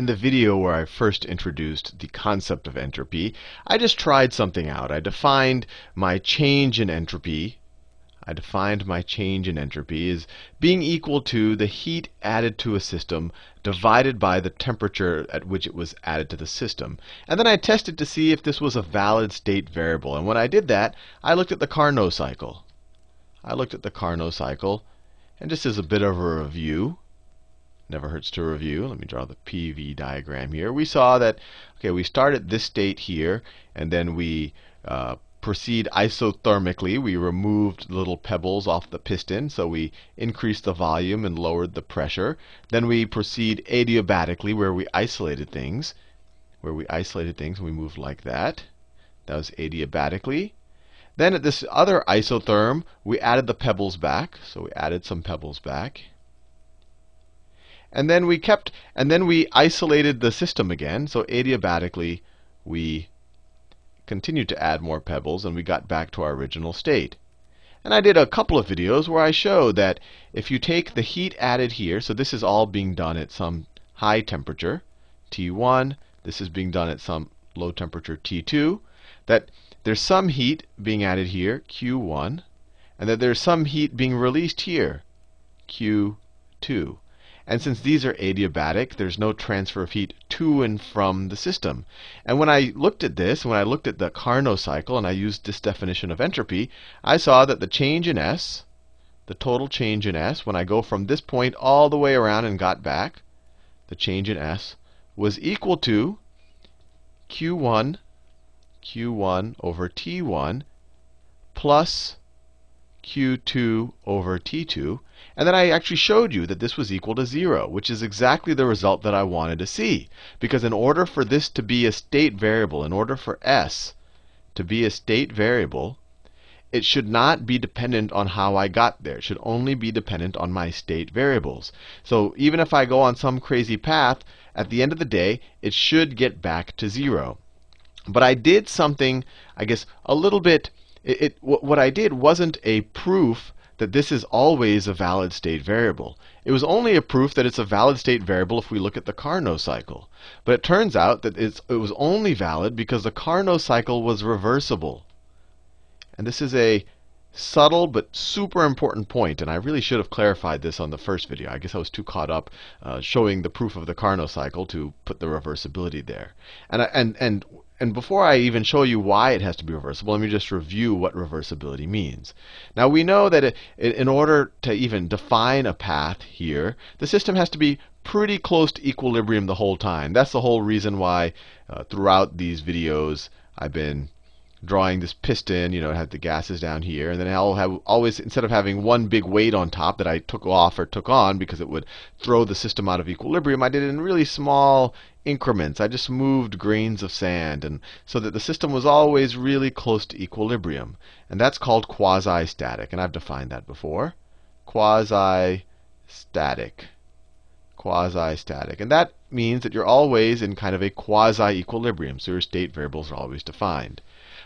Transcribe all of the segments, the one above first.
In the video where I first introduced the concept of entropy, I just tried something out. I defined my change in entropy. I defined my change in entropy as being equal to the heat added to a system divided by the temperature at which it was added to the system. And then I tested to see if this was a valid state variable. And when I did that, I looked at the Carnot cycle. I looked at the Carnot cycle. And just as a bit of a review, never hurts to review. Let me draw the PV diagram here. We saw that, okay, we start at this state here, and then we uh, proceed isothermically. We removed little pebbles off the piston, so we increased the volume and lowered the pressure. Then we proceed adiabatically, where we isolated things. Where we isolated things, and we moved like that. That was adiabatically. Then at this other isotherm, we added the pebbles back. So we added some pebbles back. And then we kept, and then we isolated the system again. So adiabatically, we continued to add more pebbles, and we got back to our original state. And I did a couple of videos where I showed that if you take the heat added here, so this is all being done at some high temperature, T1, this is being done at some low temperature, T2, that there's some heat being added here, Q1, and that there's some heat being released here, Q2. And since these are adiabatic, there's no transfer of heat to and from the system. And when I looked at this, when I looked at the Carnot cycle, and I used this definition of entropy, I saw that the change in S, the total change in S, when I go from this point all the way around and got back, the change in S was equal to Q1 q1 over t1 plus q2 over t2. And then I actually showed you that this was equal to 0, which is exactly the result that I wanted to see. Because in order for this to be a state variable, in order for s to be a state variable, it should not be dependent on how I got there. It should only be dependent on my state variables. So even if I go on some crazy path, at the end of the day, it should get back to 0. But I did something, I guess, a little bit. It, it, what I did wasn't a proof that this is always a valid state variable. It was only a proof that it's a valid state variable if we look at the Carnot cycle. But it turns out that it was only valid because the Carnot cycle was reversible. And this is a subtle but super important point, and I really should have clarified this on the first video. I guess I was too caught up uh, showing the proof of the Carnot cycle to put the reversibility there. And, I, and, and, and before I even show you why it has to be reversible, let me just review what reversibility means. Now we know that it, in order to even define a path here, the system has to be pretty close to equilibrium the whole time. That's the whole reason why uh, throughout these videos I've been drawing this piston, you know, had the gases down here, and then I'll have always instead of having one big weight on top that I took off or took on because it would throw the system out of equilibrium, I did it in really small increments. I just moved grains of sand and so that the system was always really close to equilibrium. And that's called quasi-static, and I've defined that before. Quasi-static. Quasi-static. And that means that you're always in kind of a quasi-equilibrium, so your state variables are always defined.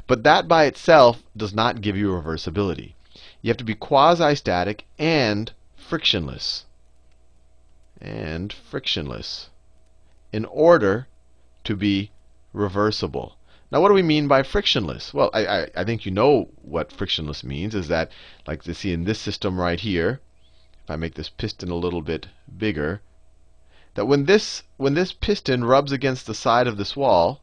But that by itself does not give you reversibility. You have to be quasi-static and frictionless. And frictionless in order to be reversible. Now, what do we mean by frictionless? Well, I, I, I, think you know what frictionless means. Is that, like to see in this system right here, if I make this piston a little bit bigger, that when this, when this piston rubs against the side of this wall,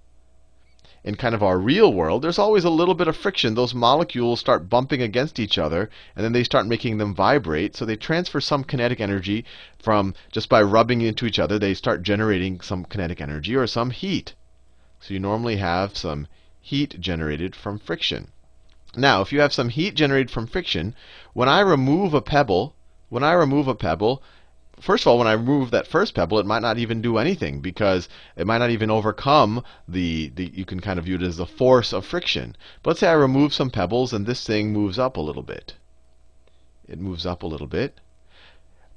in kind of our real world, there's always a little bit of friction. Those molecules start bumping against each other, and then they start making them vibrate. So they transfer some kinetic energy from just by rubbing into each other. They start generating some kinetic energy or some heat. So you normally have some heat generated from friction. Now, if you have some heat generated from friction, when I remove a pebble, when I remove a pebble, first of all, when I remove that first pebble, it might not even do anything because it might not even overcome the, the you can kind of view it as the force of friction. But let's say I remove some pebbles and this thing moves up a little bit. It moves up a little bit.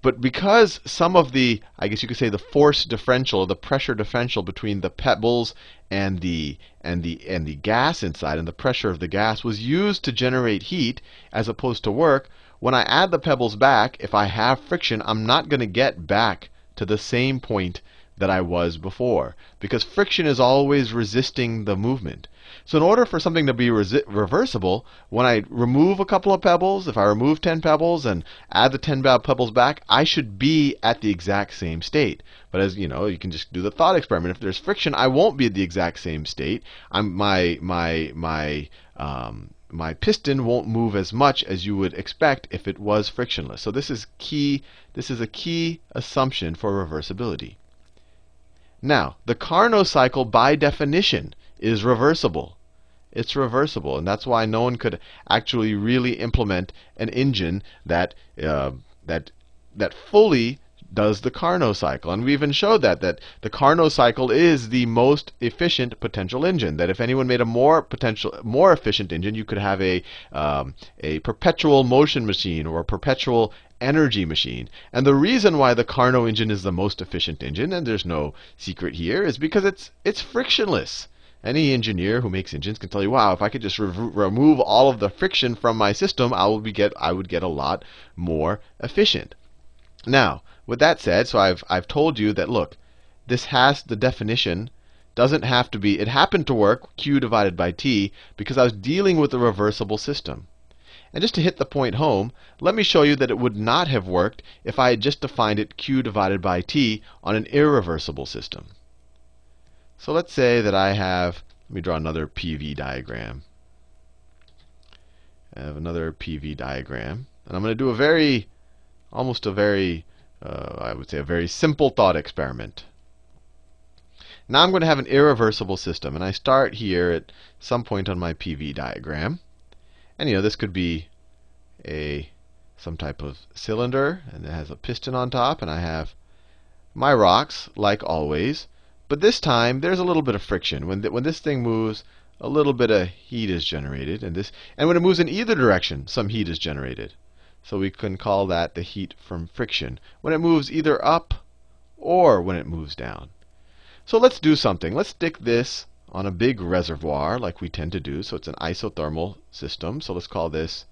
But because some of the, I guess you could say, the force differential, or the pressure differential between the pebbles and the and the and the gas inside, and the pressure of the gas was used to generate heat as opposed to work, when I add the pebbles back, if I have friction, I'm not going to get back to the same point that I was before. Because friction is always resisting the movement. So in order for something to be reversible, when I remove a couple of pebbles, if I remove 10 pebbles and add the 10 pebbles back, I should be at the exact same state. But as you know, you can just do the thought experiment. If there's friction, I won't be at the exact same state. I'm, my my my um, my piston won't move as much as you would expect if it was frictionless. So this is key. This is a key assumption for reversibility. Now, the Carnot cycle by definition is reversible. It's reversible, and that's why no one could actually really implement an engine that uh, that that fully does the Carnot cycle. And we even showed that that the Carnot cycle is the most efficient potential engine. That if anyone made a more potential more efficient engine, you could have a um, a perpetual motion machine or a perpetual energy machine. And the reason why the Carnot engine is the most efficient engine, and there's no secret here, is because it's it's frictionless. Any engineer who makes engines can tell you, wow, if I could just re remove all of the friction from my system, I would get I would get a lot more efficient. Now, with that said, so I've I've told you that look, this has the definition doesn't have to be it happened to work q divided by t because I was dealing with a reversible system. And just to hit the point home, let me show you that it would not have worked if I had just defined it q divided by t on an irreversible system. So let's say that I have, let me draw another PV diagram. I have another PV diagram. And I'm going to do a very, almost a very, uh, I would say a very simple thought experiment. Now I'm going to have an irreversible system. And I start here at some point on my PV diagram. And you know, this could be a some type of cylinder, and it has a piston on top, and I have my rocks, like always. But this time, there's a little bit of friction. When, th when this thing moves, a little bit of heat is generated. And, this, and when it moves in either direction, some heat is generated. So we can call that the heat from friction. When it moves either up or when it moves down. So let's do something. Let's stick this on a big reservoir like we tend to do. So it's an isothermal system. So let's call this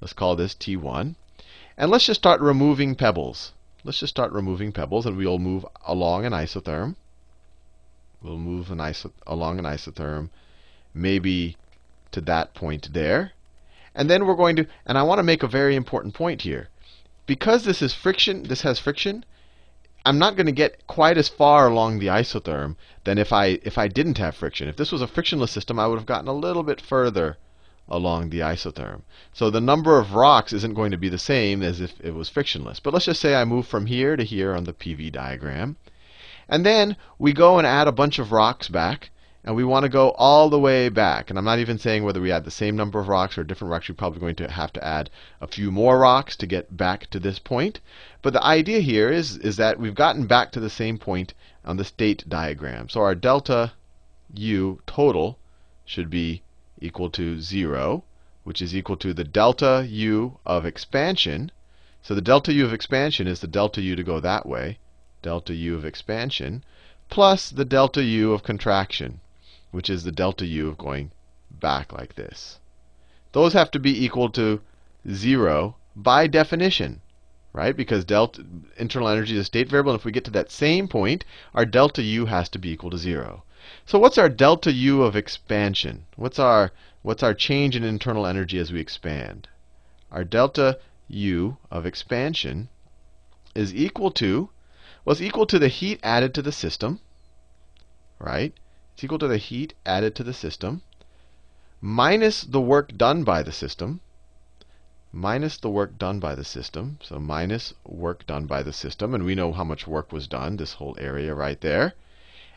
let's call this T1. And let's just start removing pebbles. Let's just start removing pebbles and we'll move along an isotherm. We'll move an iso along an isotherm, maybe to that point there. And then we're going to, and I want to make a very important point here. Because this is friction, this has friction, I'm not going to get quite as far along the isotherm than if I if I didn't have friction. If this was a frictionless system, I would have gotten a little bit further along the isotherm. So the number of rocks isn't going to be the same as if it was frictionless. But let's just say I move from here to here on the PV diagram. And then we go and add a bunch of rocks back. And we want to go all the way back. And I'm not even saying whether we add the same number of rocks or different rocks. We're probably going to have to add a few more rocks to get back to this point. But the idea here is, is that we've gotten back to the same point on the state diagram. So our delta u total should be equal to 0, which is equal to the delta u of expansion. So the delta u of expansion is the delta u to go that way delta u of expansion, plus the delta u of contraction, which is the delta u of going back like this. Those have to be equal to 0 by definition, right? Because delta internal energy is a state variable, and if we get to that same point, our delta u has to be equal to 0. So what's our delta u of expansion? What's our what's our change in internal energy as we expand? Our delta u of expansion is equal to was equal to the heat added to the system, right? It's equal to the heat added to the system minus the work done by the system, minus the work done by the system. So minus work done by the system. And we know how much work was done, this whole area right there.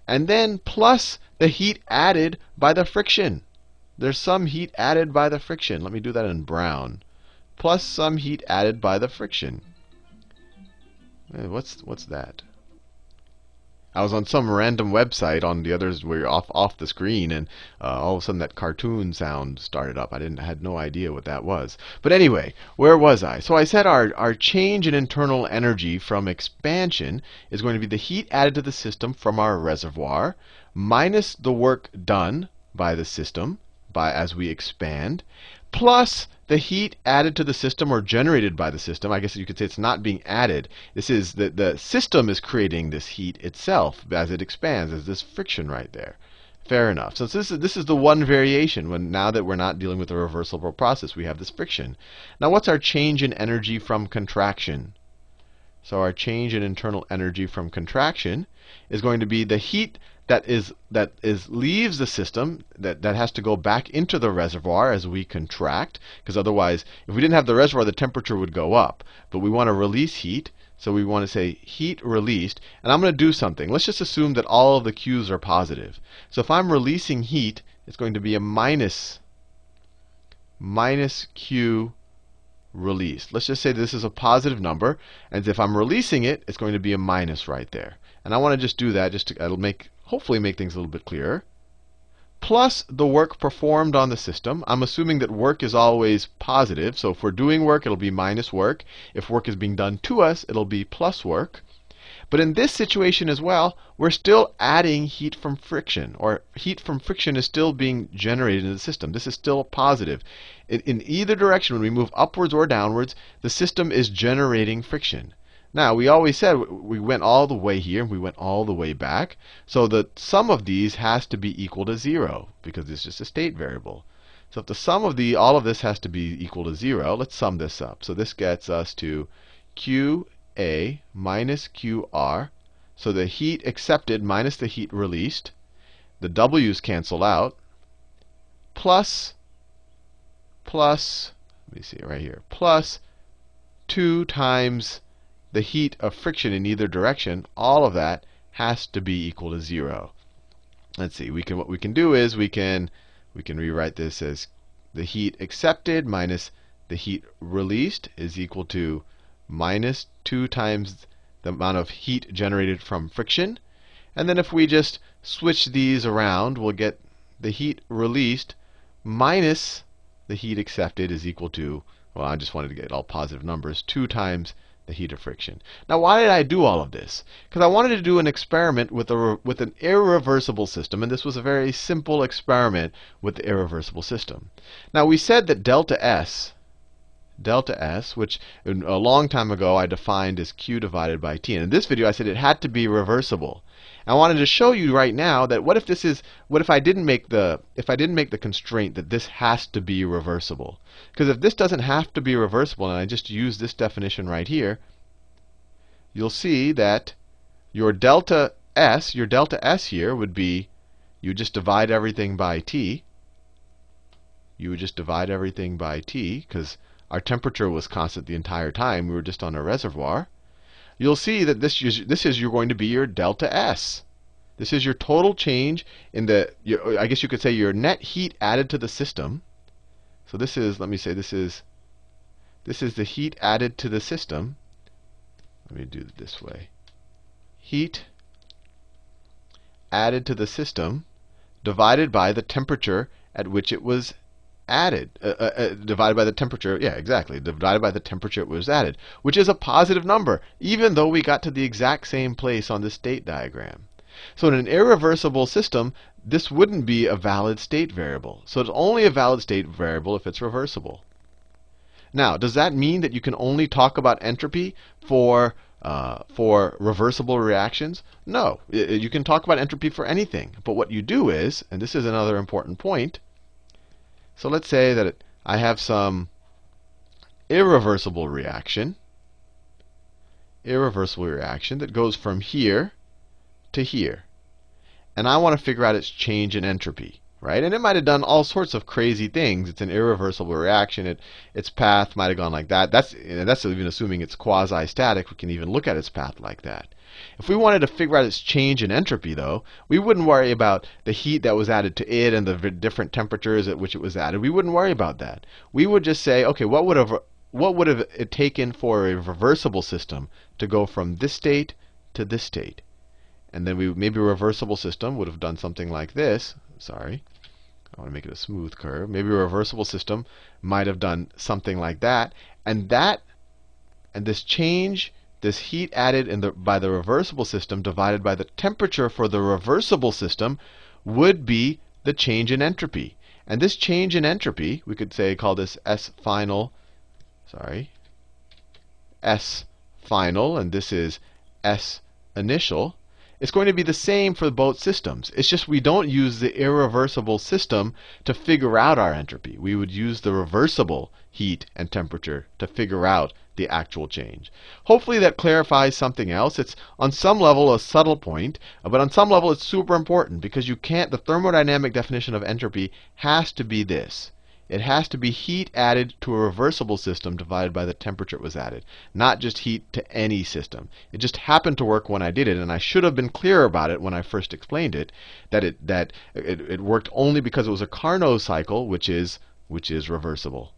And then plus the heat added by the friction. There's some heat added by the friction. Let me do that in brown. Plus some heat added by the friction. Eh, what's what's that? I was on some random website on the others were off off the screen, and uh, all of a sudden that cartoon sound started up. I didn't I had no idea what that was. But anyway, where was I? So I said our our change in internal energy from expansion is going to be the heat added to the system from our reservoir minus the work done by the system by as we expand plus the heat added to the system or generated by the system. I guess you could say it's not being added. This is the, the system is creating this heat itself as it expands, as this friction right there. Fair enough. So this is, this is the one variation when now that we're not dealing with a reversible process, we have this friction. Now what's our change in energy from contraction? So our change in internal energy from contraction is going to be the heat that is that is leaves the system that, that has to go back into the reservoir as we contract because otherwise if we didn't have the reservoir the temperature would go up. But we want to release heat so we want to say heat released and I'm going to do something. Let's just assume that all of the Q's are positive. So if I'm releasing heat it's going to be a minus minus Q released let's just say this is a positive number and if I'm releasing it it's going to be a minus right there and I want to just do that just to uh, it'll make hopefully make things a little bit clearer. Plus the work performed on the system. I'm assuming that work is always positive. So if we're doing work, it'll be minus work. If work is being done to us, it'll be plus work. But in this situation as well, we're still adding heat from friction, or heat from friction is still being generated in the system. This is still positive. In, in either direction, when we move upwards or downwards, the system is generating friction. Now, we always said we went all the way here, and we went all the way back. So the sum of these has to be equal to 0, because it's just a state variable. So if the sum of the all of this has to be equal to 0, let's sum this up. So this gets us to QA minus QR. So the heat accepted minus the heat released. The W's cancel out. Plus, plus, let me see right here, plus 2 times the heat of friction in either direction, all of that has to be equal to 0. Let's see. We can what we can do is we can we can rewrite this as the heat accepted minus the heat released is equal to minus 2 times the amount of heat generated from friction. And then if we just switch these around, we'll get the heat released minus the heat accepted is equal to, well, I just wanted to get all positive numbers, 2 times the heat of friction. Now, why did I do all of this? Because I wanted to do an experiment with, a, with an irreversible system, and this was a very simple experiment with the irreversible system. Now, we said that delta S, delta S, which a long time ago I defined as Q divided by T. And in this video, I said it had to be reversible. I wanted to show you right now that what if this is what if I didn't make the if I didn't make the constraint that this has to be reversible? Because if this doesn't have to be reversible and I just use this definition right here, you'll see that your delta S, your delta S here would be you just divide everything by T. You would just divide everything by T because our temperature was constant the entire time. We were just on a reservoir you'll see that this is, this is you're going to be your delta S. This is your total change in the, your, I guess you could say your net heat added to the system. So this is, let me say, this is, this is the heat added to the system. Let me do it this way. Heat added to the system divided by the temperature at which it was added, uh, uh, uh, divided by the temperature. Yeah, exactly. Divided by the temperature it was added, which is a positive number, even though we got to the exact same place on the state diagram. So in an irreversible system, this wouldn't be a valid state variable. So it's only a valid state variable if it's reversible. Now, does that mean that you can only talk about entropy for uh, for reversible reactions? No. You can talk about entropy for anything. But what you do is, and this is another important point, so let's say that I have some irreversible reaction, irreversible reaction that goes from here to here. And I want to figure out its change in entropy. Right? And it might have done all sorts of crazy things. It's an irreversible reaction. It, its path might have gone like that. That's, that's even assuming it's quasi-static. We can even look at its path like that. If we wanted to figure out its change in entropy, though, we wouldn't worry about the heat that was added to it and the different temperatures at which it was added. We wouldn't worry about that. We would just say, okay, what would have what would have it taken for a reversible system to go from this state to this state? And then we maybe a reversible system would have done something like this. Sorry. I want to make it a smooth curve. Maybe a reversible system might have done something like that. And that and this change this heat added the, by the reversible system divided by the temperature for the reversible system would be the change in entropy. And this change in entropy, we could say call this S final, sorry, S final, and this is S initial. It's going to be the same for both systems. It's just we don't use the irreversible system to figure out our entropy. We would use the reversible heat and temperature to figure out the actual change. Hopefully that clarifies something else. It's on some level a subtle point, but on some level it's super important because you can't the thermodynamic definition of entropy has to be this. It has to be heat added to a reversible system divided by the temperature it was added, not just heat to any system. It just happened to work when I did it, and I should have been clear about it when I first explained it, that it that it, it worked only because it was a Carnot cycle, which is which is reversible.